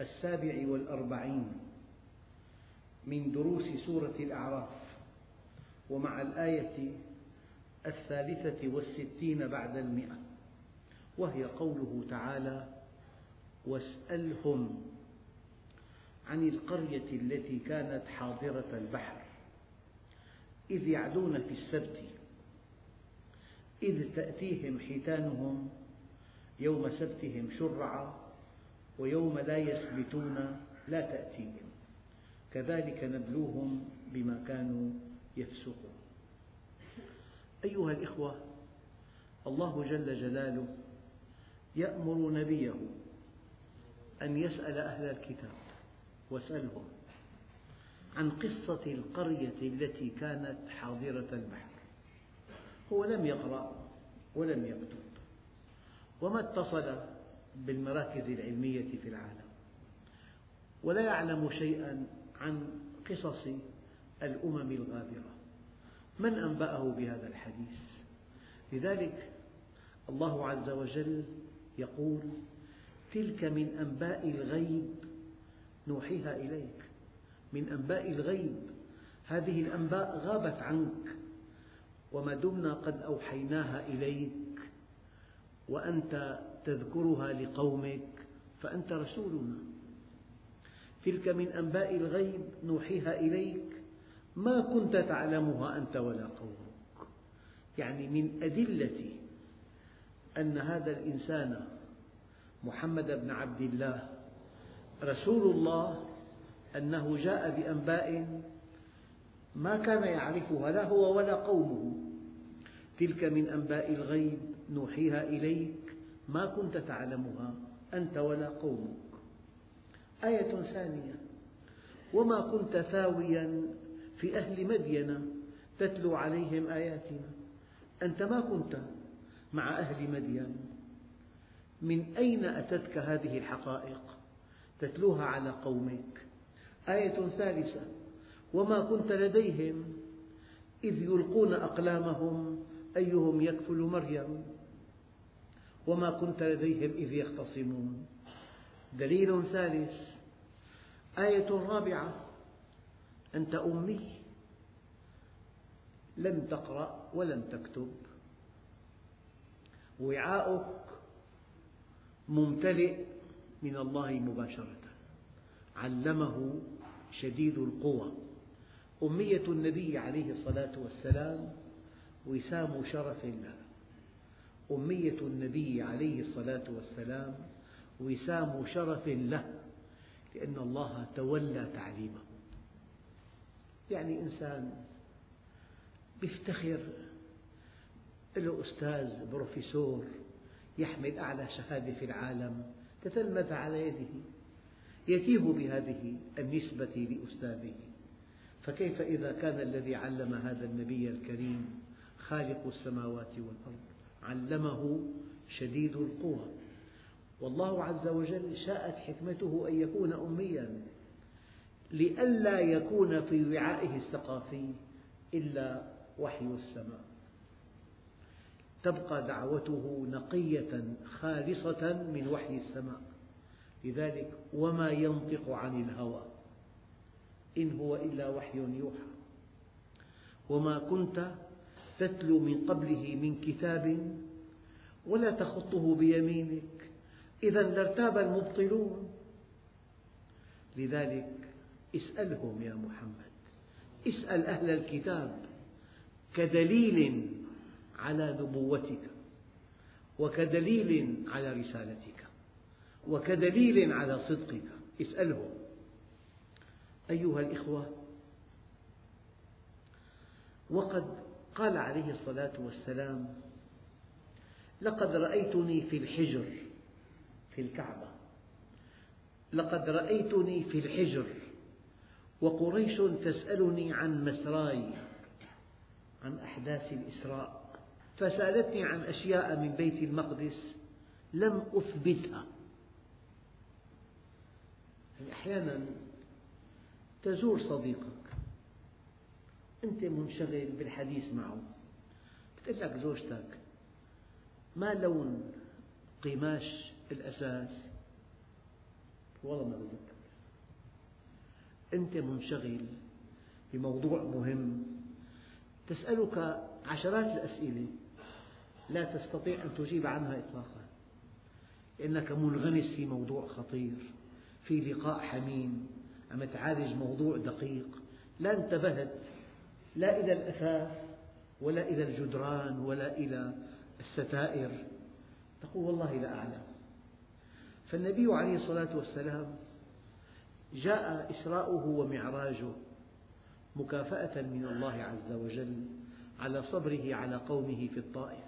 السابع والأربعين من دروس سورة الأعراف ومع الآية الثالثة والستين بعد المئة وهي قوله تعالى واسألهم عن القرية التي كانت حاضرة البحر إذ يعدون في السبت إذ تأتيهم حيتانهم يوم سبتهم شرعا ويوم لا يسبتون لا تأتيهم. كذلك نبلوهم بما كانوا يفسقون. أيها الإخوة الله جل جلاله يأمر نبيه أن يسأل أهل الكتاب واسألهم عن قصة القرية التي كانت حاضرة البحر. هو لم يقرأ ولم يكتب. وما اتصل بالمراكز العلمية في العالم. ولا يعلم شيئا عن قصص الأمم الغابرة. من أنبأه بهذا الحديث؟ لذلك الله عز وجل يقول تلك من أنباء الغيب. نوحيها إليك. من أنباء الغيب. هذه الأنباء غابت عنك. وما دمنا قد أوحيناها إليك. وأنت تذكرها لقومك فأنت رسولنا. تلك من أنباء الغيب نوحيها إليك. ما كنت تعلمها أنت ولا قومك. يعني من أدلة أن هذا الإنسان محمد بن عبد الله رسول الله أنه جاء بأنباء ما كان يعرفها لا هو ولا قومه. تلك من أنباء الغيب نوحيها إليك. ما كنت تعلمها أنت ولا قومك. آية ثانية. وما كنت ثاويا في أهل مدين تتلو عليهم آياتنا. أنت ما كنت مع أهل مدين من أين أتتك هذه الحقائق؟ تتلوها على قومك. آية ثالثة. وما كنت لديهم إذ يلقون أقلامهم أيهم يكفل مريم. وما كنت لديهم إذ يختصمون. دليل ثالث آية رابعة أنت أمي لم تقرأ ولم تكتب. وعاؤك ممتلئ من الله مباشرة. علمه شديد القوى. أمية النبي عليه الصلاة والسلام وسام شرف له أمية النبي عليه الصلاة والسلام وسام شرف له لأن الله تولى تعليمه. يعني إنسان يفتخر له أستاذ بروفيسور يحمل أعلى شهادة في العالم تتلمذ على يده يتيه بهذه النسبة لأستاذه. فكيف إذا كان الذي علم هذا النبي الكريم خالق السماوات والأرض؟ علمه شديد القوى. والله عز وجل شاءت حكمته أن يكون أميا لئلا يكون في وعائه الثقافي إلا وحي السماء. تبقى دعوته نقية خالصة من وحي السماء. لذلك وما ينطق عن الهوى إن هو إلا وحي يوحى. وما كنت تتلو من قبله من كتاب ولا تخطه بيمينك. إذا لارتاب المبطلون. لذلك اسألهم يا محمد. اسأل أهل الكتاب كدليل على نبوتك وكدليل على رسالتك وكدليل على صدقك. اسألهم. أيها الإخوة وقد قال عليه الصلاة والسلام لقد رأيتني في الحجر في الكعبة. لقد رأيتني في الحجر وقريش تسألني عن مسراي عن أحداث الإسراء. فسألتني عن أشياء من بيت المقدس لم أثبتها. يعني أحيانا تزور صديقك أنت منشغل بالحديث معه بتقول لك زوجتك ما لون قماش الأساس؟ والله ما بتذكر. أنت منشغل بموضوع مهم. تسألك عشرات الأسئلة. لا تستطيع أن تجيب عنها إطلاقا. لأنك منغمس في موضوع خطير في لقاء حميم عم تعالج موضوع دقيق. لا انتبهت. لا إلى الأثاث ولا إلى الجدران ولا إلى الستائر. تقول والله لا أعلم. فالنبي عليه الصلاة والسلام جاء إسراؤه ومعراجه مكافأة من الله عز وجل على صبره على قومه في الطائف.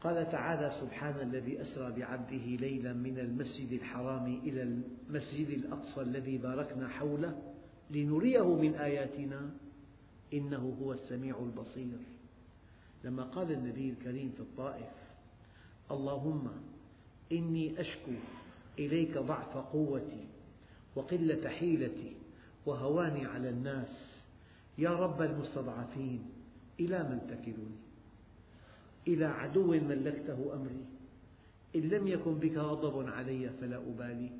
قال تعالى سبحان الذي أسرى بعبده ليلا من المسجد الحرام إلى المسجد الأقصى الذي باركنا حوله لنريه من آياتنا إنه هو السميع البصير. لما قال النبي الكريم في الطائف اللهم إني أشكو إليك ضعف قوتي وقلة حيلتي وهواني على الناس يا رب المستضعفين إلى من تكلني؟ إلى عدو ملكته أمري إن لم يكن بك غضب علي فلا أبالي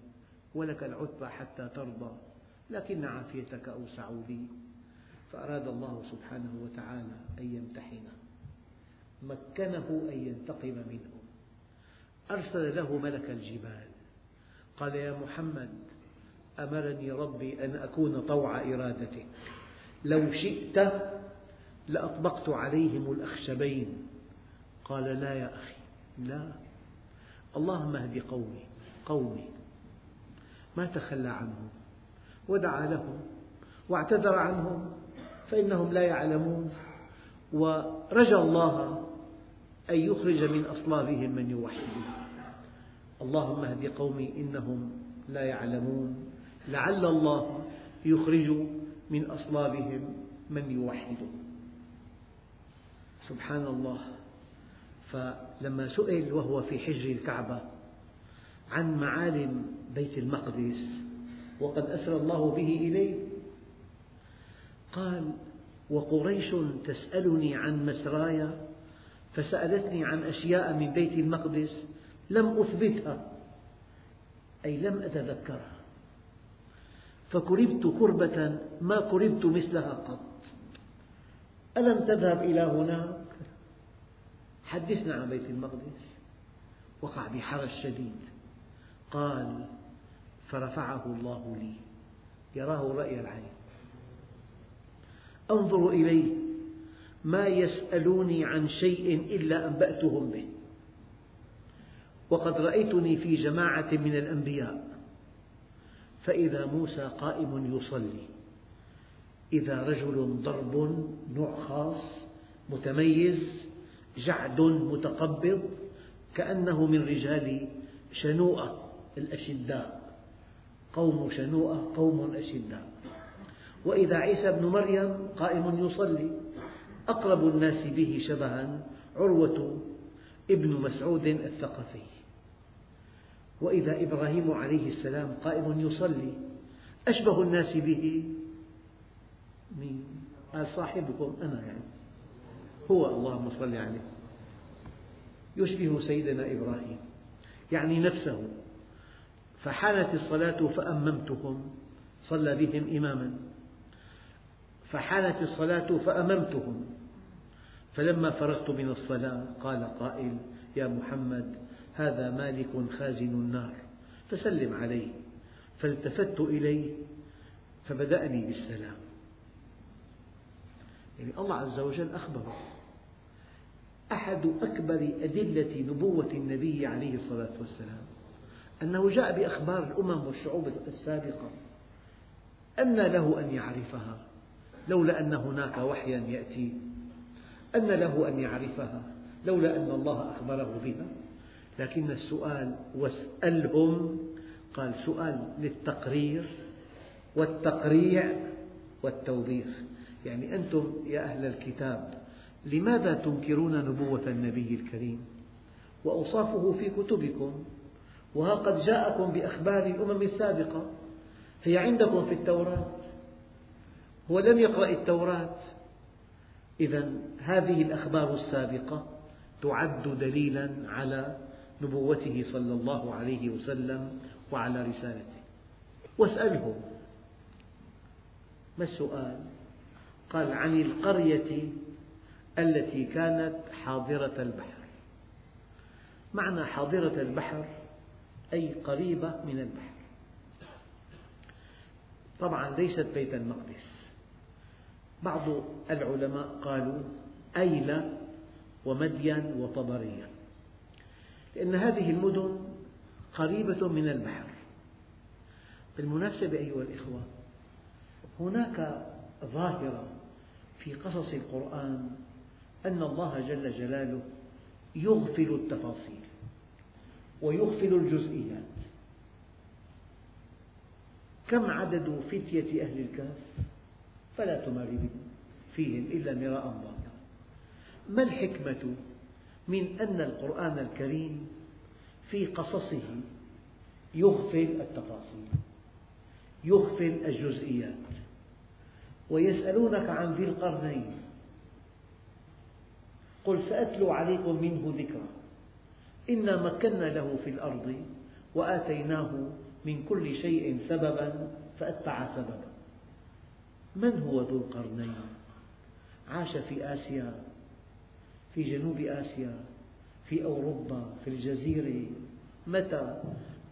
ولك العتبى حتى ترضى لكن عافيتك أوسع لي. فأراد الله سبحانه وتعالى أن يمتحنه. مكنه أن ينتقم منه. أرسل له ملك الجبال. قال يا محمد أمرني ربي أن أكون طوع إرادتك. لو شئت لأطبقت عليهم الأخشبين. قال لا يا أخي لا. اللهم اهد قومي قومي. ما تخلى عنهم ودعا لهم واعتذر عنهم فإنهم لا يعلمون. ورجى الله أن يخرج من أصلابهم من يوحدون اللهم اهد قومي إنهم لا يعلمون. لعل الله يخرج من أصلابهم من يوحدون سبحان الله. فلما سئل وهو في حجر الكعبة عن معالم بيت المقدس وقد أسرى الله به إليه قال وقريش تسألني عن مسراي فسألتني عن أشياء من بيت المقدس لم أثبتها أي لم أتذكرها. فكربت كربة ما كربت مثلها قط. ألم تذهب إلى هناك؟ حدثنا عن بيت المقدس. وقع بحرج شديد. قال فرفعه الله لي. يراه رأي العين. أنظر إليه. ما يسألوني عن شيء إلا أنبأتهم به. وقد رأيتني في جماعة من الأنبياء. فإذا موسى قائم يصلي. إذا رجل ضرب نوع خاص متميز جعد متقبض كأنه من رجال شنوءة الأشداء. قوم شنوءة قوم أشداء. وإذا عيسى بن مريم قائم يصلي. أقرب الناس به شبها عروة ابن مسعود الثقفي. وإذا إبراهيم عليه السلام قائم يصلي أشبه الناس به مين؟ قال صاحبكم أنا يعني. هو اللهم صل عليه. يشبه سيدنا إبراهيم يعني نفسه. فحانت الصلاة فأممتهم صلى بهم إماما. فحانت الصلاة فأممتهم. فلما فرغت من الصلاة قال قائل يا محمد هذا مالك خازن النار فسلم عليه. فالتفت إليه فبدأني بالسلام. يعني الله عز وجل أخبره أحد أكبر أدلة نبوة النبي عليه الصلاة والسلام أنه جاء بأخبار الأمم والشعوب السابقة أن له أن يعرفها لولا أن هناك وحيا يأتي. أن له أن يعرفها لولا أن الله أخبره بها. لكن السؤال واسألهم قال سؤال للتقرير والتقريع والتوبيخ يعني أنتم يا أهل الكتاب لماذا تنكرون نبوة النبي الكريم؟ وأوصافه في كتبكم وها قد جاءكم بأخبار الأمم السابقة. هي عندكم في التوراة؟ هو لم يقرأ التوراة؟ إذا هذه الأخبار السابقة تعد دليلا على نبوته صلى الله عليه وسلم وعلى رسالته. واسألهم ما السؤال؟ قال عن القرية التي كانت حاضرة البحر. معنى حاضرة البحر أي قريبة من البحر. طبعا ليست بيت المقدس. بعض العلماء قالوا أيلة ومدين وطبرية لأن هذه المدن قريبة من البحر. بالمناسبة أيها الإخوة هناك ظاهرة في قصص القرآن أن الله جل جلاله يغفل التفاصيل ويغفل الجزئيات. كم عدد فتية أهل الكهف؟ فلا تماري فيهم إلا مراء ظاهرا ما الحكمة من أن القرآن الكريم في قصصه يغفل التفاصيل يغفل الجزئيات ويسألونك عن ذي القرنين. قل سأتلو عليكم منه ذكرا. إنا مكنا له في الأرض وآتيناه من كل شيء سببا فأتبع سببا من هو ذو القرنين؟ عاش في آسيا في جنوب آسيا في أوروبا في الجزيرة متى؟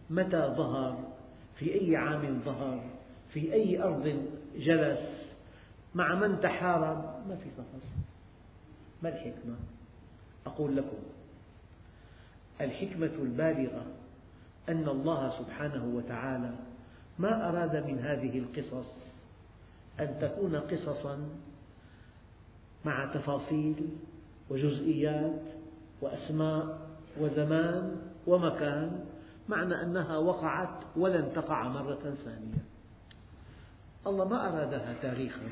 متى ظهر؟ في أي عام ظهر؟ في أي أرض جلس؟ مع من تحارب؟ ما في تفاصيل ما الحكمة؟ أقول لكم الحكمة البالغة أن الله سبحانه وتعالى ما أراد من هذه القصص أن تكون قصصا مع تفاصيل وجزئيات وأسماء وزمان ومكان معنى أنها وقعت ولن تقع مرة ثانية. الله ما أرادها تاريخا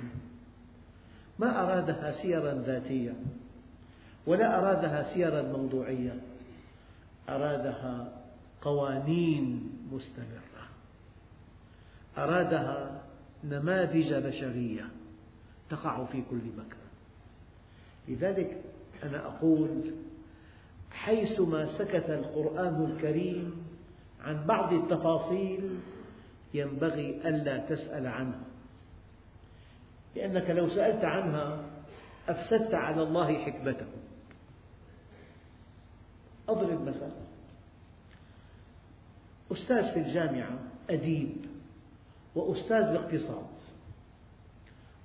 ما أرادها سيرا ذاتية ولا أرادها سيرا موضوعية. أرادها قوانين مستمرة. أرادها نماذج بشرية تقع في كل مكان. لذلك أنا أقول حيثما سكت القرآن الكريم عن بعض التفاصيل ينبغي ألا تسأل عنها لأنك لو سألت عنها أفسدت على الله حكمته. أضرب مثلا أستاذ في الجامعة أديب وأستاذ باقتصاد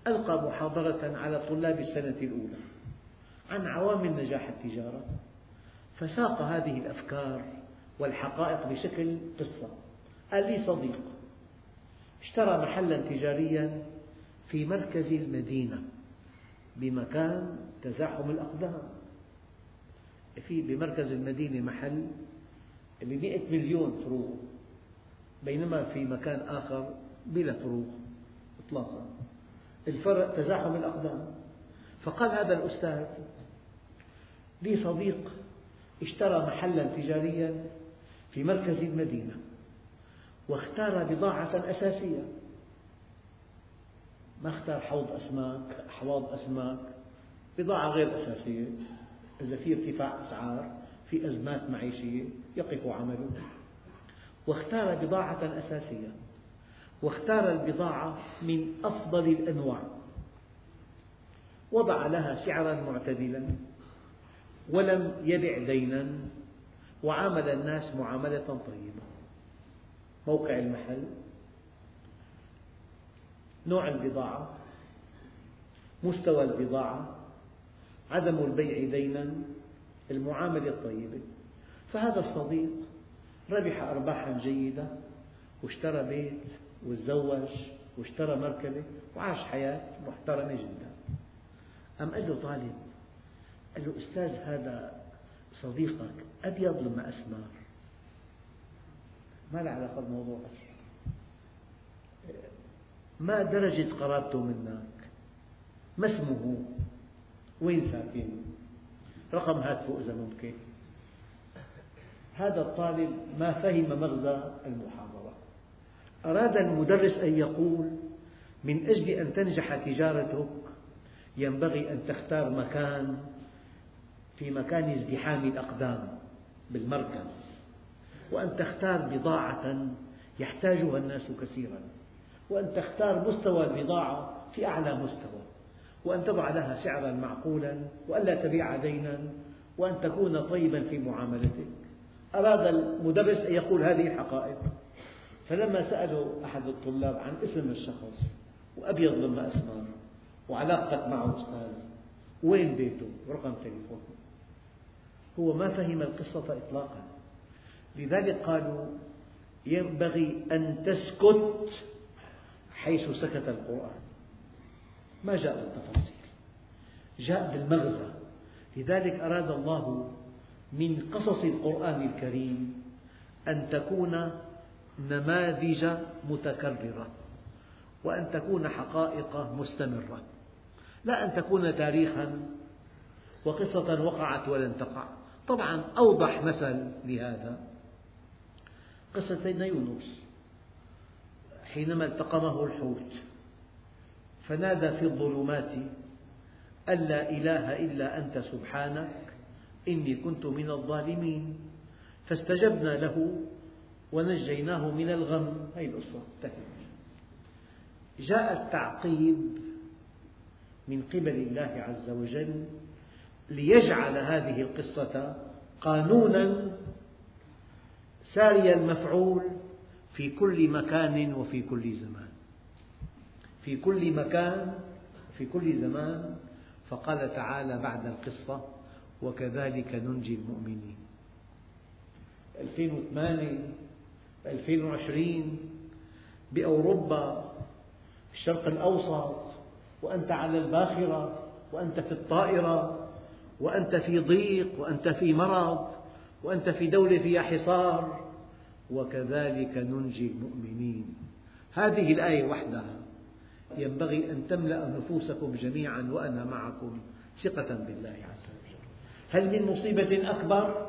ألقى محاضرة على طلاب السنة الأولى عن عوامل نجاح التجارة فساق هذه الأفكار والحقائق بشكل قصة. قال لي صديق اشترى محلا تجاريا في مركز المدينة بمكان تزاحم الأقدام. في بمركز المدينة محل بمئة مليون فروغ بينما في مكان آخر بلا فروغ إطلاقا. الفرق تزاحم الأقدام. فقال هذا الأستاذ لي صديق اشترى محلا تجاريا في مركز المدينة واختار بضاعة أساسية. ما اختار حوض أسماك أحواض أسماك بضاعة غير أساسية. إذا في ارتفاع أسعار في أزمات معيشية يقف عمله. واختار بضاعة أساسية. واختار البضاعة من أفضل الأنواع. وضع لها سعرا معتدلا ولم يبع دينا وعامل الناس معاملة طيبة. موقع المحل نوع البضاعة مستوى البضاعة عدم البيع دينا المعاملة الطيبة. فهذا الصديق ربح أرباحا جيدة واشترى بيت وتزوج واشترى مركبة وعاش حياة محترمة جدا. أم قال له طالب قال له أستاذ هذا صديقك أبيض لما أسمر ما له علاقة بالموضوع ما درجة قرابته منك؟ ما اسمه؟ وين ساكن؟ رقم هاتفه إذا ممكن. هذا الطالب ما فهم مغزى المحاضرة. أراد المدرس أن يقول من أجل أن تنجح تجارتك ينبغي أن تختار مكان في مكان ازدحام الأقدام بالمركز وأن تختار بضاعة يحتاجها الناس كثيرا وأن تختار مستوى البضاعة في أعلى مستوى وأن تضع لها سعرا معقولا وألا تبيع دينا وأن تكون طيبا في معاملتك. أراد المدرس أن يقول هذه الحقائق. فلما سأله أحد الطلاب عن اسم الشخص وأبيض لما أسمر وعلاقتك معه أستاذ وين بيته؟ ورقم تليفونه هو ما فهم القصة إطلاقا. لذلك قالوا ينبغي أن تسكت حيث سكت القرآن. ما جاء بالتفاصيل. جاء بالمغزى. لذلك أراد الله من قصص القرآن الكريم أن تكون نماذج متكررة. وأن تكون حقائق مستمرة. لا أن تكون تاريخا وقصة وقعت ولن تقع. طبعا أوضح مثل لهذا قصة سيدنا يونس. حينما التقمه الحوت فنادى في الظلمات أن لا إله إلا أنت سبحانك إني كنت من الظالمين. فاستجبنا له ونجيناه من الغم. هذه القصة انتهت. جاء التعقيب من قبل الله عز وجل ليجعل هذه القصة قانونا ساري المفعول في كل مكان وفي كل زمان. في كل مكان في كل زمان. فقال تعالى بعد القصة وكذلك ننجي المؤمنين. 2008 2020 بأوروبا في الشرق الأوسط وأنت على الباخرة وأنت في الطائرة وأنت في ضيق وأنت في مرض وأنت في دولة فيها حصار. وكذلك ننجي المؤمنين. هذه الآية وحدها. ينبغي أن تملأ نفوسكم جميعا وأنا معكم ثقة بالله عز وجل. هل من مصيبة أكبر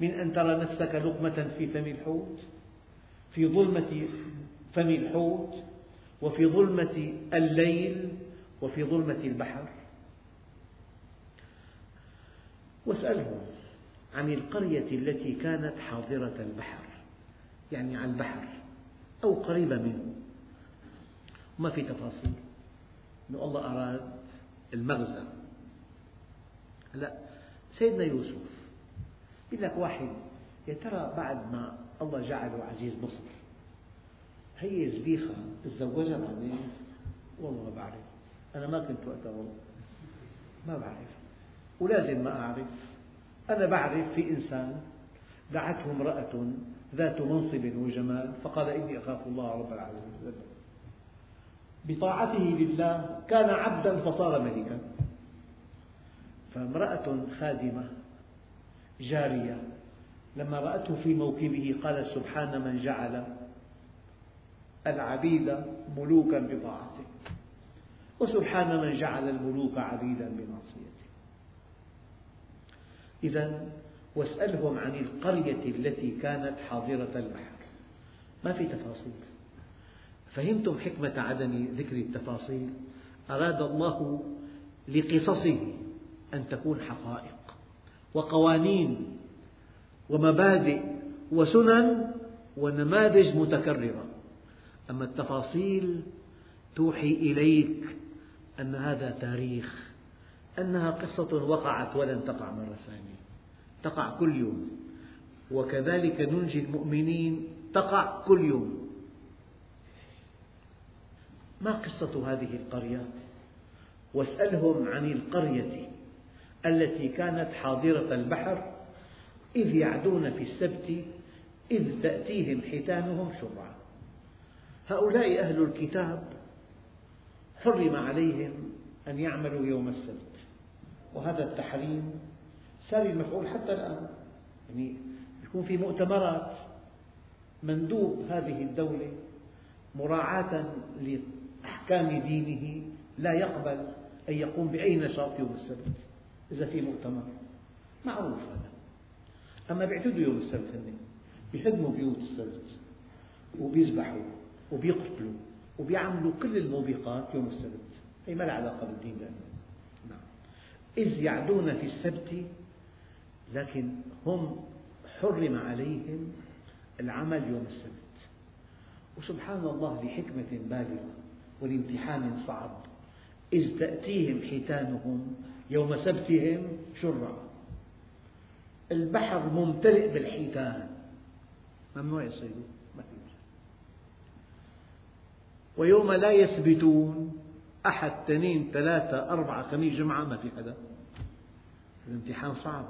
من أن ترى نفسك لقمة في فم الحوت؟ في ظلمة فم الحوت وفي ظلمة الليل وفي ظلمة البحر. واسألهم عن القرية التي كانت حاضرة البحر يعني على البحر أو قريبة منه. ما في تفاصيل؟ أن الله أراد المغزى. لا سيدنا يوسف يقول لك واحد يا ترى بعد ما الله جعله عزيز مصر هي زليخة تزوجها بعدين والله ما بعرف. أنا ما كنت وقتها والله ما بعرف. ولازم ما أعرف. أنا بعرف في إنسان دعته امرأة ذات منصب وجمال فقال إني أخاف الله رب العالمين. بطاعته لله كان عبدا فصار ملكا. فامرأة خادمة جارية لما رأته في موكبه قالت سبحان من جعل العبيد ملوكا بطاعته وسبحان من جعل الملوك عبيدا بمعصيته إذا واسألهم عن القرية التي كانت حاضرة البحر. ما في تفاصيل؟ فهمتم حكمة عدم ذكر التفاصيل؟ أراد الله لقصصه أن تكون حقائق وقوانين ومبادئ وسنن ونماذج متكررة. أما التفاصيل توحي إليك أن هذا تاريخ أنها قصة وقعت ولن تقع مرة ثانية. تقع كل يوم. وكذلك ننجي المؤمنين تقع كل يوم. ما قصة هذه القرية؟ واسألهم عن القرية التي كانت حاضرة البحر إذ يعدون في السبت إذ تأتيهم حيتانهم شرعا. هؤلاء أهل الكتاب حرم عليهم أن يعملوا يوم السبت. وهذا التحريم ساري المفعول حتى الآن. يعني يكون في مؤتمرات مندوب هذه الدولة مراعاة لأحكام دينه لا يقبل أن يقوم بأي نشاط يوم السبت إذا في مؤتمر. معروف هذا. أما بيعتدوا يوم السبت هن بيهدموا بيوت السبت. وبيذبحوا وبيقتلوا وبيعملوا كل الموبقات يوم السبت. هي ما لها علاقة بالدين لأنه. نعم. إذ يعدون في السبت لكن هم حرم عليهم العمل يوم السبت. وسبحان الله لحكمة بالغة ولامتحان صعب. إذ تأتيهم حيتانهم يوم سبتهم شرعا البحر ممتلئ بالحيتان. ممنوع يصيدوا ما ويوم لا يسبتون أحد اثنين ثلاثة أربعة خميس جمعة ما في حدا. الامتحان صعب.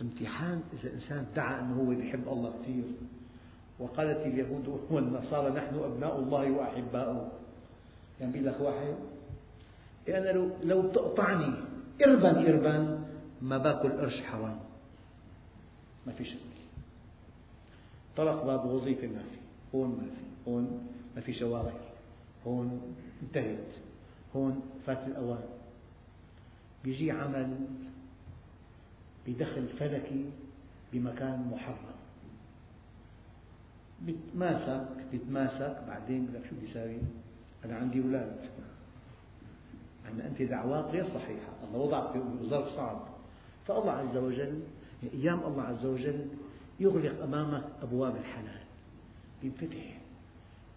امتحان إذا الإنسان ادعى أنه هو يحب الله كثير. وقالت اليهود والنصارى نحن أبناء الله وأحباؤه. يعني بيقول لك واحد يعني لو لو تقطعني إربا إربا ما باكل قرش حرام. ما في شك. طرق باب وظيفة ما في. هون ما في. هون ما في شواغل. هون انتهت. هون فات الأوان. بيجي عمل بدخل فلكي بمكان محرم. بتماسك بتماسك بعدين بدك شو بدي ساوي؟ أنا عندي أولاد. أن أنت دعواك غير صحيحة. الله وضعك بظرف صعب. فالله عز وجل أيام الله عز وجل يغلق أمامك أبواب الحلال. ينفتح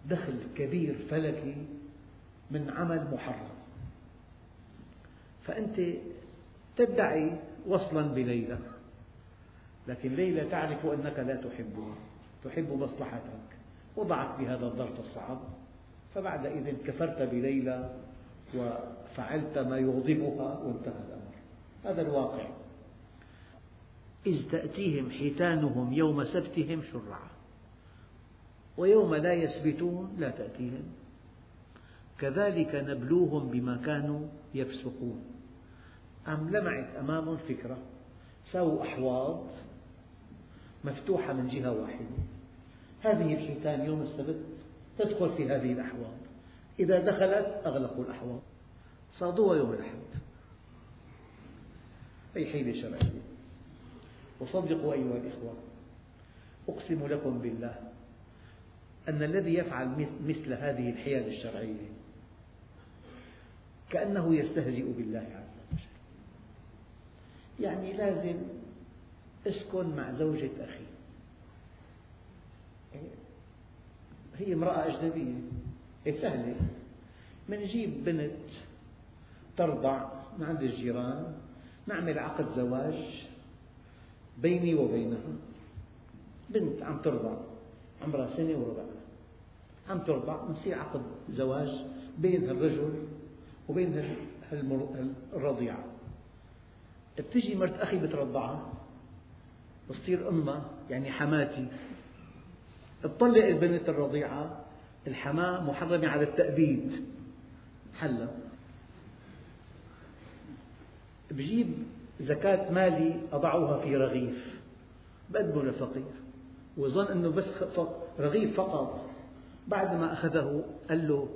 دخل كبير فلكي من عمل محرم. فأنت تدعي وصلا بليلى لكن ليلى تعرف أنك لا تحبها. تحب مصلحتك. وضعت بهذا الظرف الصعب. فبعد إذن كفرت بليلى وفعلت ما يغضبها وانتهى الأمر. هذا الواقع. إذ تأتيهم حيتانهم يوم سبتهم شرعا. ويوم لا يسبتون لا تأتيهم. كذلك نبلوهم بما كانوا يفسقون. أم لمعت أمامهم فكرة؟ سووا أحواض مفتوحة من جهة واحدة. هذه الحيتان يوم السبت تدخل في هذه الأحواض. إذا دخلت أغلقوا الأحواض. صادوها يوم الأحد. أي حيلة شرعية. وصدقوا أيها الإخوة أقسم لكم بالله أن الذي يفعل مثل هذه الحيل الشرعية كأنه يستهزئ بالله عز وجل. يعني لازم اسكن مع زوجة أخي. هي امرأة أجنبية سهلة. نجيب بنت ترضع من عند الجيران نعمل عقد زواج. بيني وبينها. بنت عم ترضع عمرها سنة وربع عم ترضع نصير عقد زواج بين الرجل وبين الرضيعة بتجي مرت أخي بترضعها بتصير أمها يعني حماتي. تطلق البنت الرضيعة الحماة محرمة على التأبيد. حلا. بجيب زكاة مالي أضعها في رغيف. بقدمه لفقير وظن أنه بس رغيف فقط. بعد ما أخذه قال له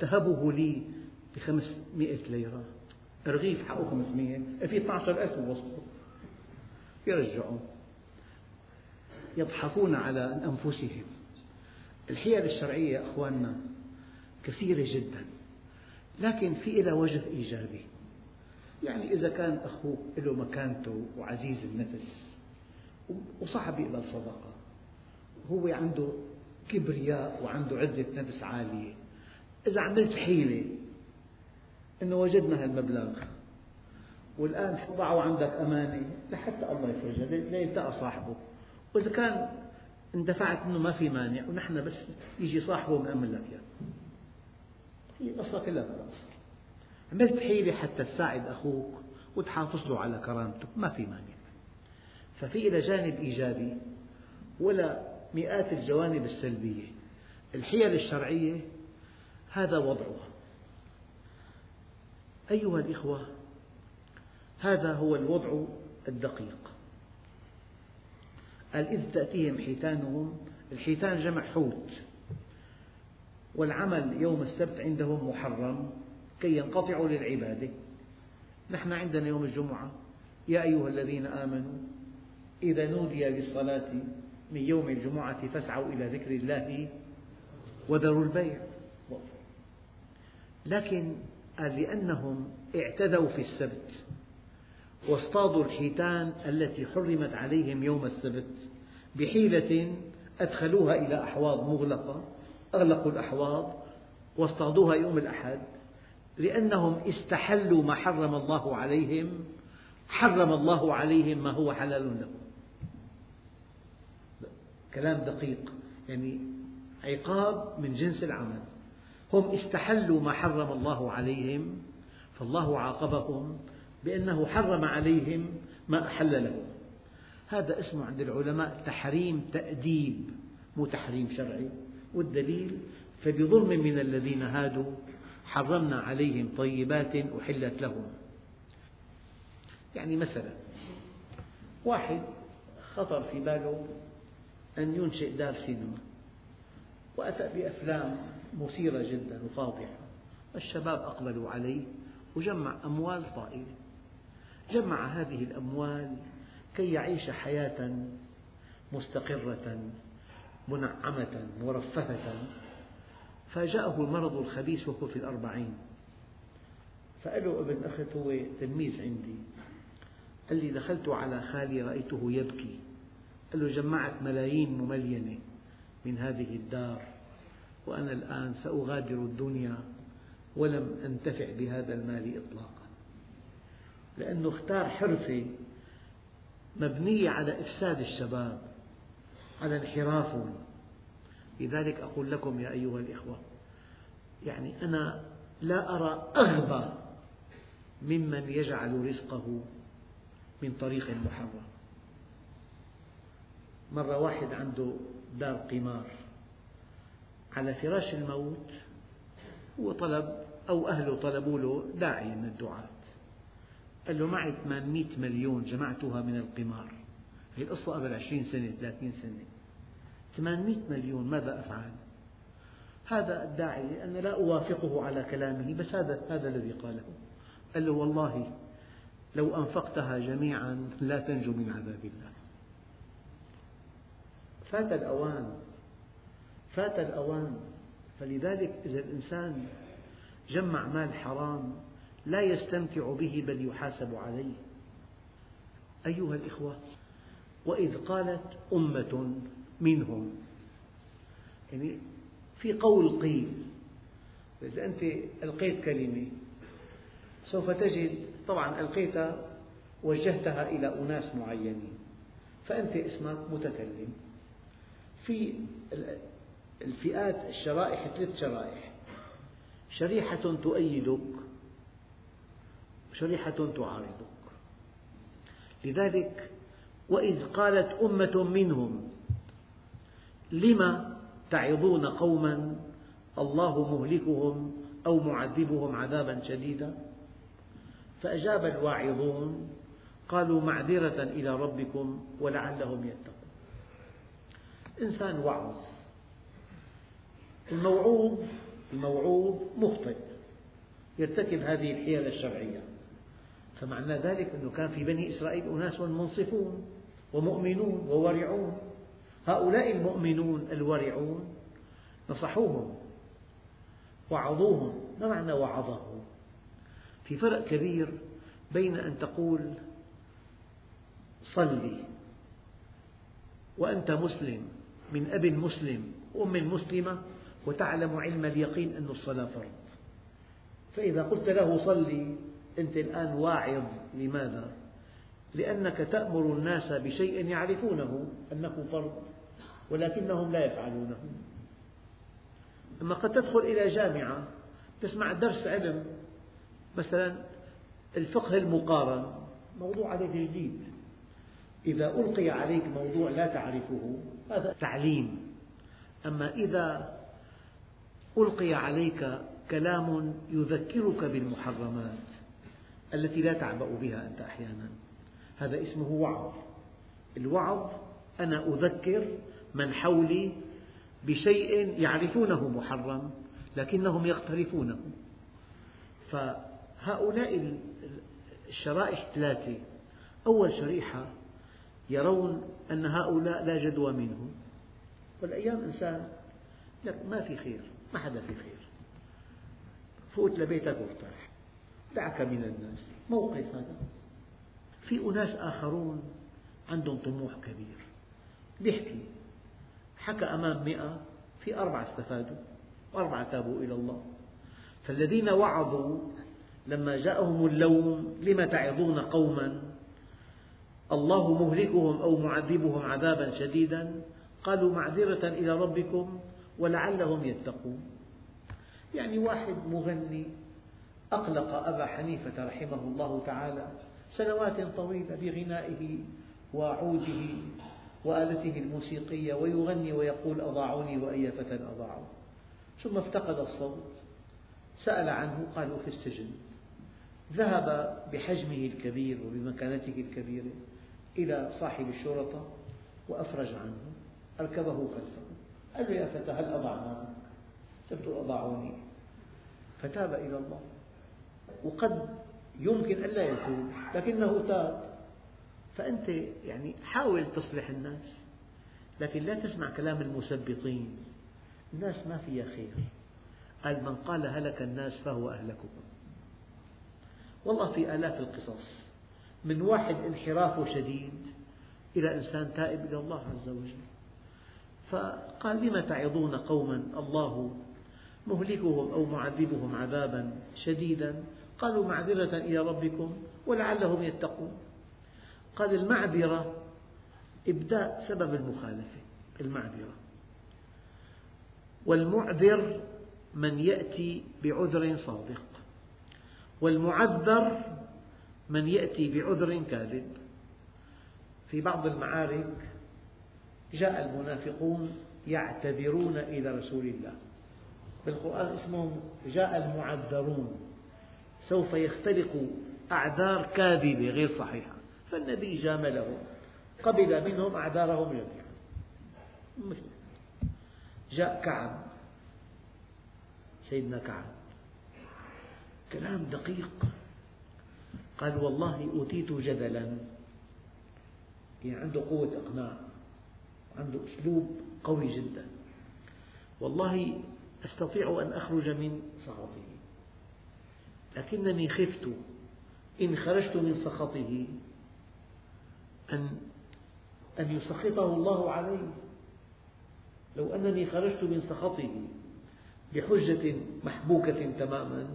تهبه لي بخمسمائة ليرة. رغيف حقه خمسمائة. في 12 ألف بوسطه يرجعون يضحكون على أنفسهم. الحيل الشرعية أخواننا كثيرة جدا. لكن في لها وجه إيجابي. يعني إذا كان أخوك له مكانته وعزيز النفس وصعب يقبل صدقة هو عنده كبرياء وعنده عزة نفس عالية. إذا عملت حيلة أنه وجدنا هالمبلغ والآن ضعوا عندك أمانة لحتى الله يفرجها ليلتقى صاحبه. وإذا كان اندفعت منه ما في مانع ونحن بس يجي صاحبه بنأمن لك إياه. هي القصة كلها خلاص عملت حيلة حتى تساعد أخوك وتحافظ له على كرامته ما في مانع. ففي إلى جانب إيجابي ولا مئات الجوانب السلبية. الحيل الشرعية هذا وضعها. أيها الإخوة هذا هو الوضع الدقيق. قال إذ تأتيهم حيتانهم الحيتان جمع حوت والعمل يوم السبت عندهم محرم. كي ينقطعوا للعبادة. نحن عندنا يوم الجمعة. يا أيها الذين آمنوا إذا نودي للصلاة من يوم الجمعة فاسعوا إلى ذكر الله وذروا البيع. لكن قال لأنهم اعتدوا في السبت واصطادوا الحيتان التي حرمت عليهم يوم السبت بحيلة أدخلوها إلى أحواض مغلقة أغلقوا الأحواض واصطادوها يوم الأحد. لأنهم استحلوا ما حرم الله عليهم حرم الله عليهم ما هو حلال لهم. كلام دقيق. يعني عقاب من جنس العمل. هم استحلوا ما حرم الله عليهم فالله عاقبهم بأنه حرم عليهم ما أحل لهم. هذا اسمه عند العلماء تحريم تأديب مو تحريم شرعي. والدليل فبظلم من الذين هادوا حرمنا عليهم طيبات أحلت لهم. يعني مثلا واحد خطر في باله أن ينشئ دار سينما وأتى بأفلام مثيرة جدا وفاضحة. الشباب أقبلوا عليه وجمع أموال طائلة. جمع هذه الأموال كي يعيش حياة مستقرة منعمة مرفهة. فجاءه المرض الخبيث وهو في الأربعين. فقال له ابن أخت هو تلميذ عندي. قال لي دخلت على خالي رأيته يبكي. قال له جمعت ملايين مملينة من هذه الدار وأنا الآن سأغادر الدنيا ولم أنتفع بهذا المال إطلاقا. لأنه اختار حرفة مبنية على إفساد الشباب على انحرافهم. لذلك أقول لكم يا أيها الإخوة يعني أنا لا أرى أغبى ممن يجعل رزقه من طريق محرم. مرة واحد عنده دار قمار على فراش الموت هو طلب أو أهله طلبوا له داعي من الدعاة. قال له معي 800 مليون جمعتها من القمار. هي القصة قبل 20 سنة 30 سنة. 800 مليون ماذا أفعل؟ هذا الداعي أنا لا أوافقه على كلامه بس هذا هذا الذي قاله. قال له والله لو أنفقتها جميعا لا تنجو من عذاب الله. فات الأوان فات الأوان. فلذلك إذا الإنسان جمع مال حرام لا يستمتع به بل يحاسب عليه. أيها الإخوة وإذ قالت أمة منهم. يعني في قول قيل إذا أنت ألقيت كلمة سوف تجد طبعا ألقيتها وجهتها إلى أناس معينين فأنت اسمك متكلم. في الفئات الشرائح ثلاث شرائح. شريحة تؤيدك شريحة تعارضك. لذلك وإذ قالت أمة منهم لم تعظون قوما الله مهلكهم أو معذبهم عذابا شديدا؟ فأجاب الواعظون قالوا معذرة إلى ربكم ولعلهم يتقون. إنسان وعظ الموعوظ الموعوظ مخطئ. يرتكب هذه الحيل الشرعية. فمعنى ذلك أنه كان في بني إسرائيل أناس منصفون ومؤمنون وورعون. هؤلاء المؤمنون الورعون نصحوهم وعظوهم. ما معنى وعظه في فرق كبير بين أن تقول صلي وأنت مسلم من أب مسلم وأم مسلمة وتعلم علم اليقين أن الصلاة فرض. فإذا قلت له صلي أنت الآن واعظ. لماذا؟ لأنك تأمر الناس بشيء يعرفونه أنه فرض. ولكنهم لا يفعلونه. أما قد تدخل إلى جامعة تسمع درس علم مثلا الفقه المقارن موضوع عليك جديد. إذا ألقي عليك موضوع لا تعرفه هذا تعليم. أما إذا ألقي عليك كلام يذكرك بالمحرمات التي لا تعبأ بها أنت أحيانا هذا اسمه وعظ. الوعظ أنا أذكر من حولي بشيء يعرفونه محرم لكنهم يقترفونه. فهؤلاء الشرائح ثلاثة أول شريحة يرون أن هؤلاء لا جدوى منهم. والأيام إنسان لك ما في خير ما حدا في خير. فوت لبيتك وارتاح دعك من الناس. موقف هذا. في أناس آخرون عندهم طموح كبير. بيحكي. حكى أمام مئة في أربعة استفادوا وأربعة تابوا إلى الله. فالذين وعظوا لما جاءهم اللوم لم تعظون قوما؟ الله مهلكهم أو معذبهم عذابا شديدا. قالوا معذرة إلى ربكم ولعلهم يتقون. يعني واحد مغني أقلق أبا حنيفة رحمه الله تعالى سنوات طويلة بغنائه وعوده وآلته الموسيقية ويغني ويقول أضاعوني وأي فتى أضاعوا ثم افتقد الصوت سأل عنه قالوا في السجن. ذهب بحجمه الكبير وبمكانته الكبيرة إلى صاحب الشرطة وأفرج عنه أركبه خلفه. قال له يا فتى هل أضعناك؟ تبدو أضاعوني فتاب إلى الله. وقد يمكن ألا يتوب لكنه تاب. فأنت يعني حاول تصلح الناس لكن لا تسمع كلام المثبطين الناس ما فيها خير. قال من قال هلك الناس فهو أهلكهم. والله في آلاف القصص. من واحد انحرافه شديد إلى إنسان تائب إلى الله عز وجل. فقال لم تعظون قوما الله مهلكهم أو معذبهم عذابا شديدا؟ قالوا معذرة إلى ربكم ولعلهم يتقون. قال المعذرة إبداء سبب المخالفة المعذرة والمعذر من يأتي بعذر صادق والمعذر من يأتي بعذر كاذب. في بعض المعارك جاء المنافقون يعتذرون إلى رسول الله. في القرآن اسمهم جاء المعذرون سوف يختلق أعذار كاذبة غير صحيحة. فالنبي جاملهم قبل منهم أعذارهم جميعا جاء كعب. سيدنا كعب. كلام دقيق. قال والله أوتيت جدلا. يعني عنده قوة إقناع. عنده أسلوب قوي جدا. والله أستطيع أن أخرج من سخطه. لكنني خفت. إن خرجت من سخطه أن أن يسخطه الله علي لو أنني خرجت من سخطه بحجة محبوكة تماما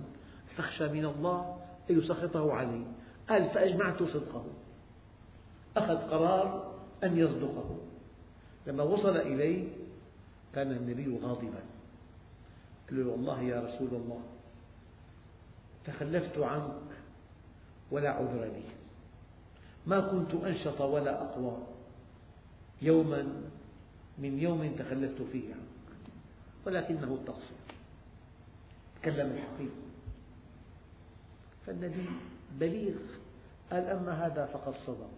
أخشى من الله أن يسخطه علي قال فأجمعت صدقه. أخذ قرار أن يصدقه. لما وصل إليه كان النبي غاضبا. قال له والله يا رسول الله تخلفت عنك ولا عذر لي. ما كنت أنشط ولا أقوى يوما من يوم تخلفت فيه عنك ولكنه التقصير. تكلم الحقيقة فالنبي بليغ قال أما هذا فقد صدق.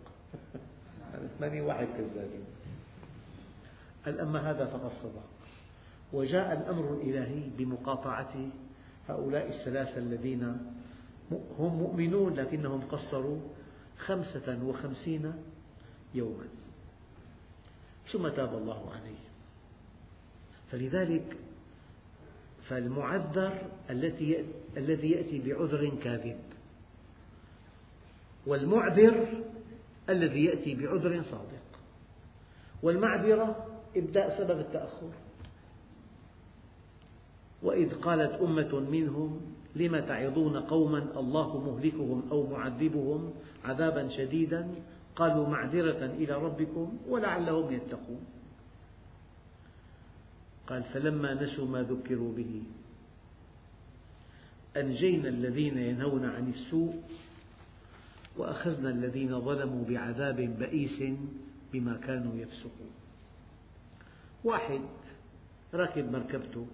ثمانية واحد كذابين قال أما هذا فقد صدق. وجاء الأمر الإلهي بمقاطعة هؤلاء الثلاثة الذين هم مؤمنون لكنهم قصروا خمسة وخمسين يوما. ثم تاب الله عليهم فلذلك فالمعذر الذي يأتي بعذر كاذب والمعذر الذي يأتي بعذر صادق والمعذرة إبداء سبب التأخر. وإذ قالت أمة منهم لم تعظون قوما الله مهلكهم أو معذبهم عذابا شديدا؟ قالوا معذرة إلى ربكم ولعلهم يتقون. قال فلما نسوا ما ذكروا به أنجينا الذين ينهون عن السوء وأخذنا الذين ظلموا بعذاب بئيس بما كانوا يفسقون. واحد ركب مركبته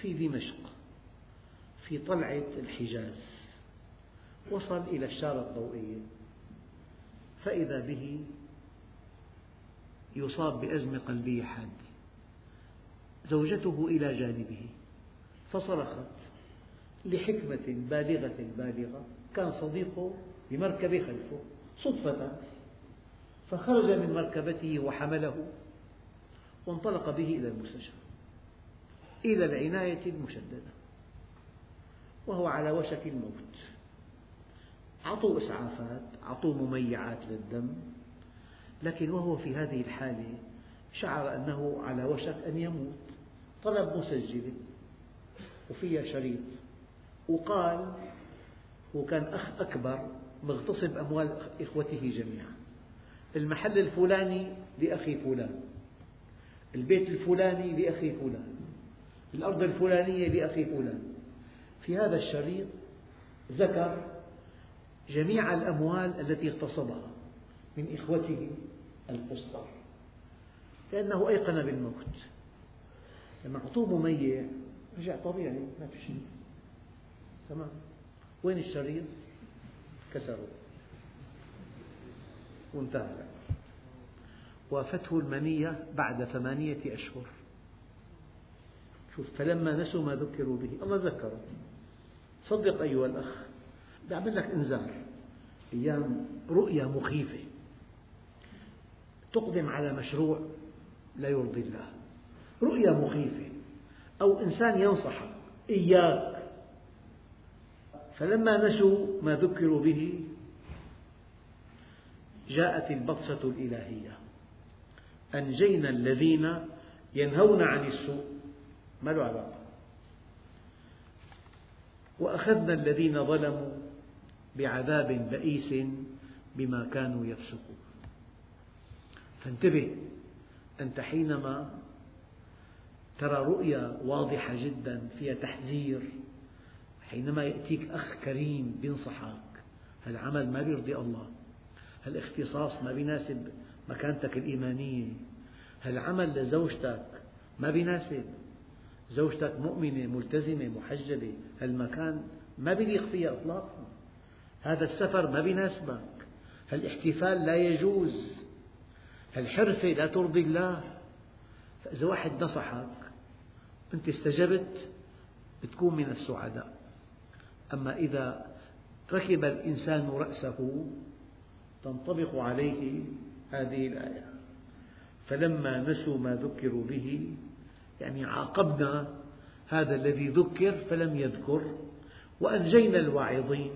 في دمشق. في طلعة الحجاز. وصل إلى الشارة الضوئية فإذا به يصاب بأزمة قلبية حادة زوجته إلى جانبه. فصرخت لحكمة بالغة بالغة. كان صديقه بمركبة خلفه صدفة. فخرج من مركبته وحمله. وانطلق به إلى المستشفى. إلى العناية المشددة. وهو على وشك الموت. أعطوا إسعافات أعطوا مميعات للدم لكن وهو في هذه الحالة شعر أنه على وشك أن يموت. طلب مسجلة وفيها شريط وقال هو كان أخ أكبر مغتصب أموال إخوته جميعا. المحل الفلاني لأخي فلان البيت الفلاني لأخي فلان الأرض الفلانية لأخي فلان. في هذا الشريط ذكر جميع الأموال التي اغتصبها من إخوته القصار لأنه أيقن بالموت. لما أعطوه مميع رجع طبيعي ما في شيء. تمام؟ وين الشريط؟ كسره. وانتهى. وافته المنية بعد ثمانية أشهر. شوف فلما نسوا ما ذكروا به الله ذكره. صدق أيها الأخ. بعمل لك إنذار. أيام رؤية مخيفة. تقدم على مشروع لا يرضي الله. رؤية مخيفة. أو إنسان ينصحك إياك. فلما نسوا ما ذكروا به جاءت البطشة الإلهية. أنجينا الذين ينهون عن السوء. ما له علاقة وأخذنا الذين ظلموا بعذاب بئيس بما كانوا يفسقون. فانتبه أنت حينما ترى رؤيا واضحة جدا فيها تحذير حينما يأتيك أخ كريم ينصحك هالعمل ما يرضي الله؟ هالاختصاص ما يناسب مكانتك الإيمانية؟ هالعمل لزوجتك ما بيناسب؟ زوجتك مؤمنة ملتزمة محجبة هالمكان ما بيليق فيها إطلاقا. هذا السفر ما بيناسبك. هالاحتفال لا يجوز. هالحرفة لا ترضي الله. فإذا واحد نصحك أنت استجبت بتكون من السعداء. أما إذا ركب الإنسان رأسه تنطبق عليه هذه الآية. فلما نسوا ما ذكروا به يعني عاقبنا هذا الذي ذكر فلم يذكر. وأنجينا الواعظين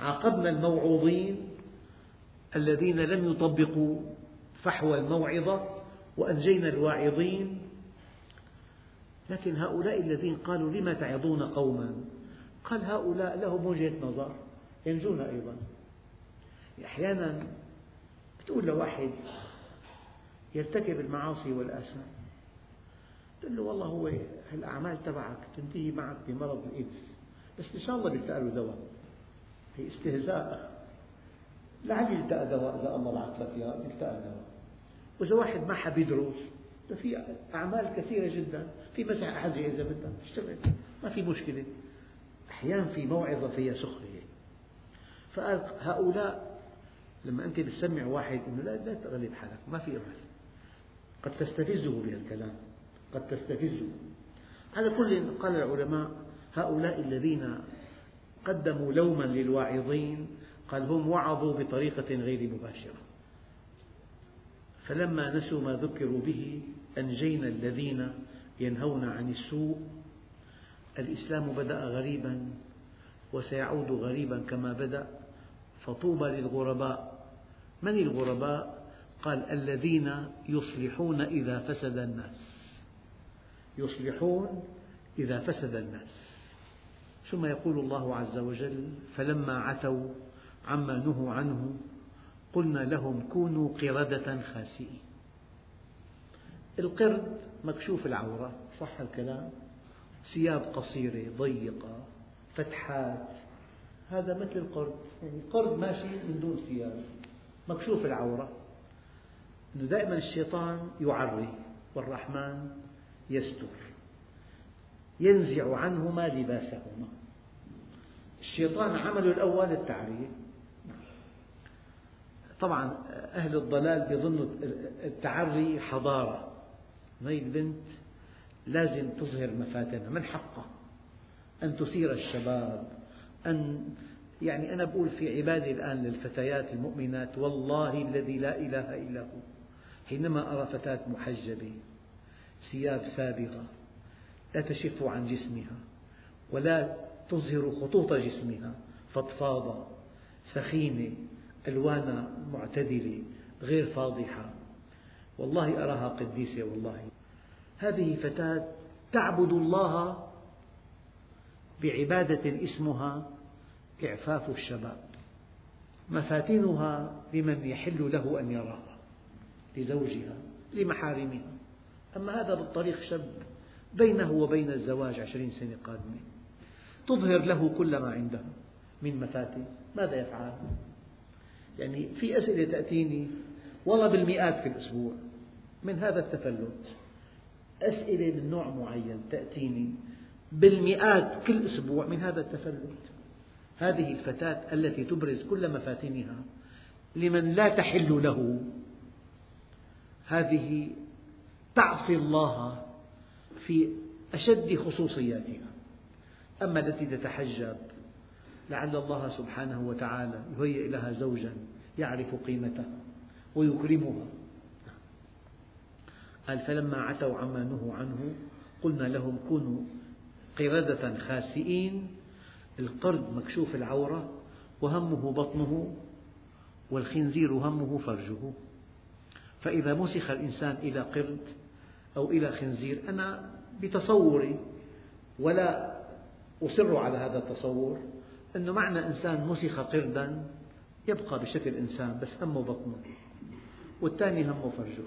عاقبنا الموعوظين الذين لم يطبقوا فحوى الموعظة وأنجينا الواعظين. لكن هؤلاء الذين قالوا لم تعظون قوما؟ قال هؤلاء لهم وجهة نظر ينجون أيضا. أحيانا تقول لواحد يرتكب المعاصي والآثام. تقول له والله هو الأعمال تبعك تنتهي معك بمرض الإيدز. بس إن شاء الله بيلتقى له دواء. هي استهزاء. لعل يلتقى دواء إذا الله بعث لك إياه يلتقى دواء. وإذا واحد ما حب يدرس في أعمال كثيرة جدا. في مسح أحذية إذا بدك تشتغل ما في مشكلة. أحيانا في موعظة فيها سخرية. فقال هؤلاء لما أنت بتسمع واحد أنه لا لا تغلب حالك ما في أمل قد تستفزه بهالكلام. قد تستفزه على كل قال العلماء هؤلاء الذين قدموا لوما للواعظين قال هم وعظوا بطريقة غير مباشرة. فلما نسوا ما ذكروا به أنجينا الذين ينهون عن السوء. الإسلام بدأ غريبا وسيعود غريبا كما بدأ. فطوبى للغرباء. من الغرباء؟ قال الذين يصلحون إذا فسد الناس. يصلحون إذا فسد الناس. ثم يقول الله عز وجل فلما عتوا عما نهوا عنه قلنا لهم كونوا قردة خاسئين. القرد مكشوف العورة صح الكلام؟ ثياب قصيرة ضيقة فتحات هذا مثل القرد. يعني قرد ماشي من دون ثياب مكشوف العورة. أنه دائما الشيطان يعري والرحمن يستر. ينزع عنهما لباسهما. الشيطان عمله الأول التعرية. طبعا أهل الضلال يظنوا التعري حضارة. هذه البنت لازم تظهر مفاتنها. من حقها؟ أن تثير الشباب أن يعني أنا أقول في عبادي الآن للفتيات المؤمنات والله الذي لا إله إلا هو. حينما أرى فتاة محجبة ثياب سابغة لا تشف عن جسمها ولا تظهر خطوط جسمها فضفاضة سخينة ألوانها معتدلة غير فاضحة. والله أراها قديسة والله. هذه فتاة تعبد الله بعبادة اسمها إعفاف الشباب. مفاتنها لمن يحل له أن يراها لزوجها لمحارمها. أما هذا بالطريق شاب بينه وبين الزواج عشرين سنة قادمة. تظهر له كل ما عندها من مفاتن ماذا يفعل؟ يعني في أسئلة تأتيني والله بالمئات في الأسبوع من هذا التفلت. أسئلة من نوع معين تأتيني بالمئات كل أسبوع من هذا التفلت. هذه الفتاة التي تبرز كل مفاتنها لمن لا تحل له. هذه تعصي الله في أشد خصوصياتها. أما التي تتحجب لعل الله سبحانه وتعالى يهيئ لها زوجا يعرف قيمتها ويكرمها. قال فلما عتوا عما نهوا عنه قلنا لهم كونوا قردة خاسئين القرد مكشوف العورة وهمه بطنه والخنزير همه فرجه. فإذا مسخ الإنسان إلى قرد أو إلى خنزير. أنا بتصوري ولا أصر على هذا التصور أنه معنى إنسان مسخ قردا يبقى بشكل إنسان بس همه بطنه والثاني همه فرجه.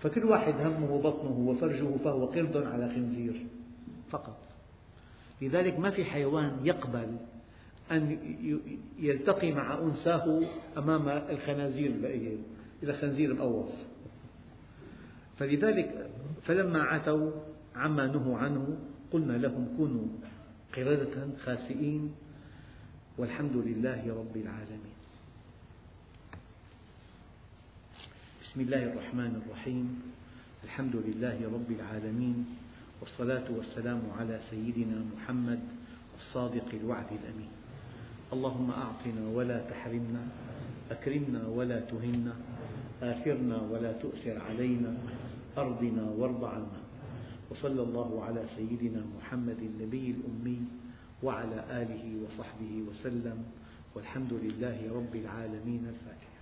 فكل واحد همه بطنه وفرجه فهو قرد على خنزير فقط. لذلك ما في حيوان يقبل أن يلتقي مع أنثاه أمام الخنازير البقية إلى خنزير مقوص فلذلك فلما عتوا عما نهوا عنه قلنا لهم كونوا قردة خاسئين والحمد لله رب العالمين. بسم الله الرحمن الرحيم. الحمد لله رب العالمين والصلاة والسلام على سيدنا محمد الصادق الوعد الأمين. اللهم أعطنا ولا تحرمنا أكرمنا ولا تهنا آثرنا ولا تؤثر علينا أرضنا وارض عنا. وصلى الله على سيدنا محمد النبي الأمي وعلى آله وصحبه وسلم. والحمد لله رب العالمين الفاتح.